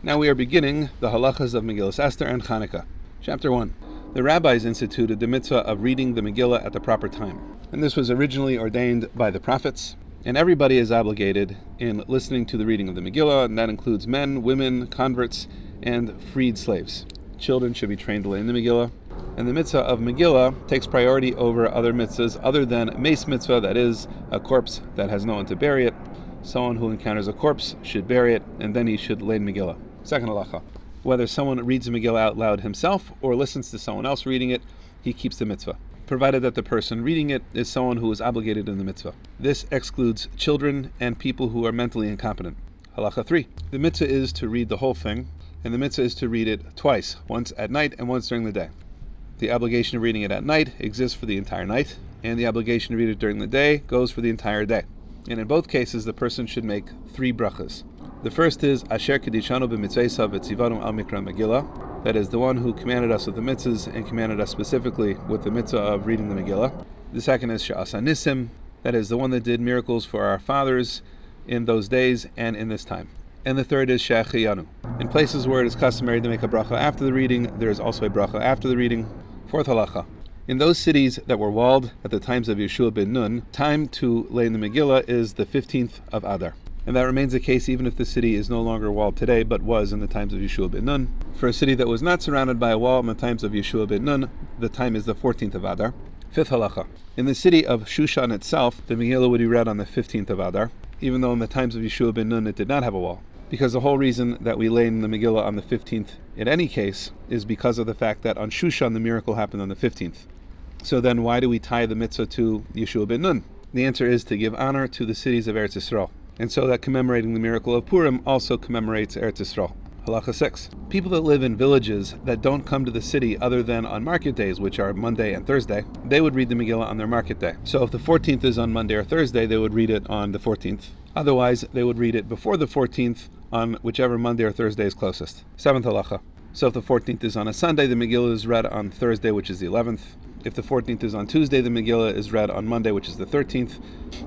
Now we are beginning the halachas of Megillah Esther and Chanukah. Chapter 1. The rabbis instituted the mitzvah of reading the Megillah at the proper time. And this was originally ordained by the prophets. And everybody is obligated in listening to the reading of the Megillah, and that includes men, women, converts, and freed slaves. Children should be trained to learn the Megillah. And the mitzvah of Megillah takes priority over other mitzvahs other than meis mitzvah, that is, a corpse that has no one to bury it. Someone who encounters a corpse should bury it, and then he should lay Megillah. Second halacha. Whether someone reads the Megillah out loud himself or listens to someone else reading it, he keeps the mitzvah, provided that the person reading it is someone who is obligated in the mitzvah. This excludes children and people who are mentally incompetent. Halacha 3. The mitzvah is to read the whole thing, and the mitzvah is to read it twice, once at night and once during the day. The obligation of reading it at night exists for the entire night, and the obligation to read it during the day goes for the entire day. And in both cases, the person should make three brachas. The first is Asher Kedishanu b'mitzvesa v'tzivanu al mikra Megillah. That is the one who commanded us with the mitzvahs and commanded us specifically with the mitzvah of reading the Megillah. The second is Sha'asa Nisim. That is the one that did miracles for our fathers in those days and in this time. And the third is Shechiyanu. In places where it is customary to make a bracha after the reading, there is also a bracha after the reading. Fourth halacha. In those cities that were walled at the times of Yeshua ben Nun, time to lay in the Megillah is the 15th of Adar and that remains the case even if the city is no longer walled today, but was in the times of Yeshua ben Nun. For a city that was not surrounded by a wall in the times of Yeshua ben Nun, the time is the 14th of Adar. Fifth halacha. In the city of Shushan itself, the Megillah would be read on the 15th of Adar, even though in the times of Yeshua ben Nun it did not have a wall. Because the whole reason that we lay in the Megillah on the 15th in any case is because of the fact that on Shushan the miracle happened on the 15th. So then why do we tie the mitzvah to Yeshua ben Nun? The answer is to give honor to the cities of Eretz Yisrael and so that commemorating the miracle of Purim also commemorates Eretz Yisrael. Halacha 6. People that live in villages that don't come to the city other than on market days, which are Monday and Thursday, they would read the Megillah on their market day. So if the 14th is on Monday or Thursday, they would read it on the 14th. Otherwise, they would read it before the 14th on whichever Monday or Thursday is closest. Seventh halacha. So if the 14th is on a Sunday, the Megillah is read on Thursday, which is the 11th. If the 14th is on Tuesday, the Megillah is read on Monday, which is the 13th.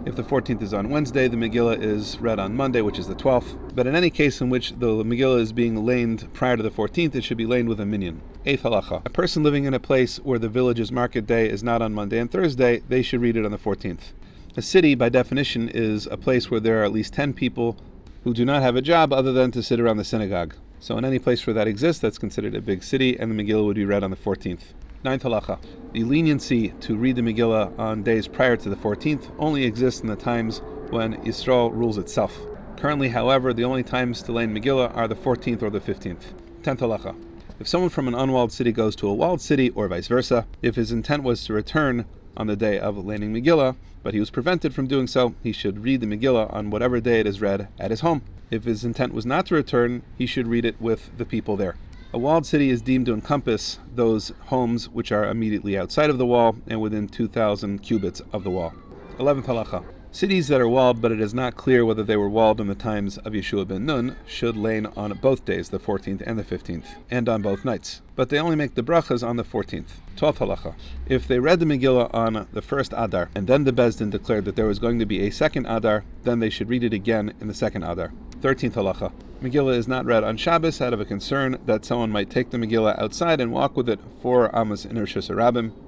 If the 14th is on Wednesday, the Megillah is read on Monday, which is the 12th. But in any case in which the Megillah is being leined prior to the 14th, it should be leined with a minyan. Eighth halacha. A person living in a place where the village's market day is not on Monday and Thursday, they should read it on the 14th. A city, by definition, is a place where there are at least 10 people who do not have a job other than to sit around the synagogue. So, in any place where that exists, that's considered a big city, and the Megillah would be read on the 14th. Ninth halacha. The leniency to read the Megillah on days prior to the 14th only exists in the times when Yisrael rules itself. Currently, however, the only times to learn Megillah are the 14th or the 15th. Tenth halacha. If someone from an unwalled city goes to a walled city, or vice versa, if his intent was to return on the day of learning Megillah, but he was prevented from doing so, he should read the Megillah on whatever day it is read at his home. If his intent was not to return, he should read it with the people there. A walled city is deemed to encompass those homes which are immediately outside of the wall and within 2,000 cubits of the wall. 11th halacha. Cities that are walled, but it is not clear whether they were walled in the times of Yeshua ben Nun, should lein on both days, the 14th and the 15th, and on both nights. But they only make the brachas on the 14th. 12th halacha. If they read the Megillah on the first Adar, and then the Beis Din declared that there was going to be a second Adar, then they should read it again in the second Adar. 13th halacha. Megillah is not read on Shabbos out of a concern that someone might take the Megillah outside and walk with it for Amos in Rosh.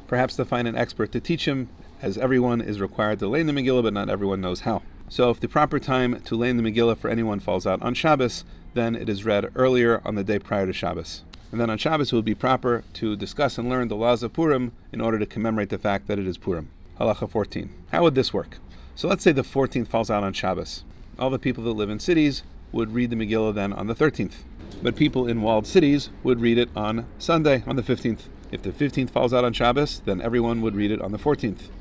Perhaps to find an expert to teach him, as everyone is required to lay the Megillah, but not everyone knows how. So if the proper time to lay the Megillah for anyone falls out on Shabbos, then it is read earlier on the day prior to Shabbos. And then on Shabbos it would be proper to discuss and learn the laws of Purim in order to commemorate the fact that it is Purim. Halacha 14. How would this work? So let's say the 14th falls out on Shabbos. All the people that live in cities would read the Megillah then on the 13th. But people in walled cities would read it on Sunday, on the 15th. If the 15th falls out on Shabbos, then everyone would read it on the 14th.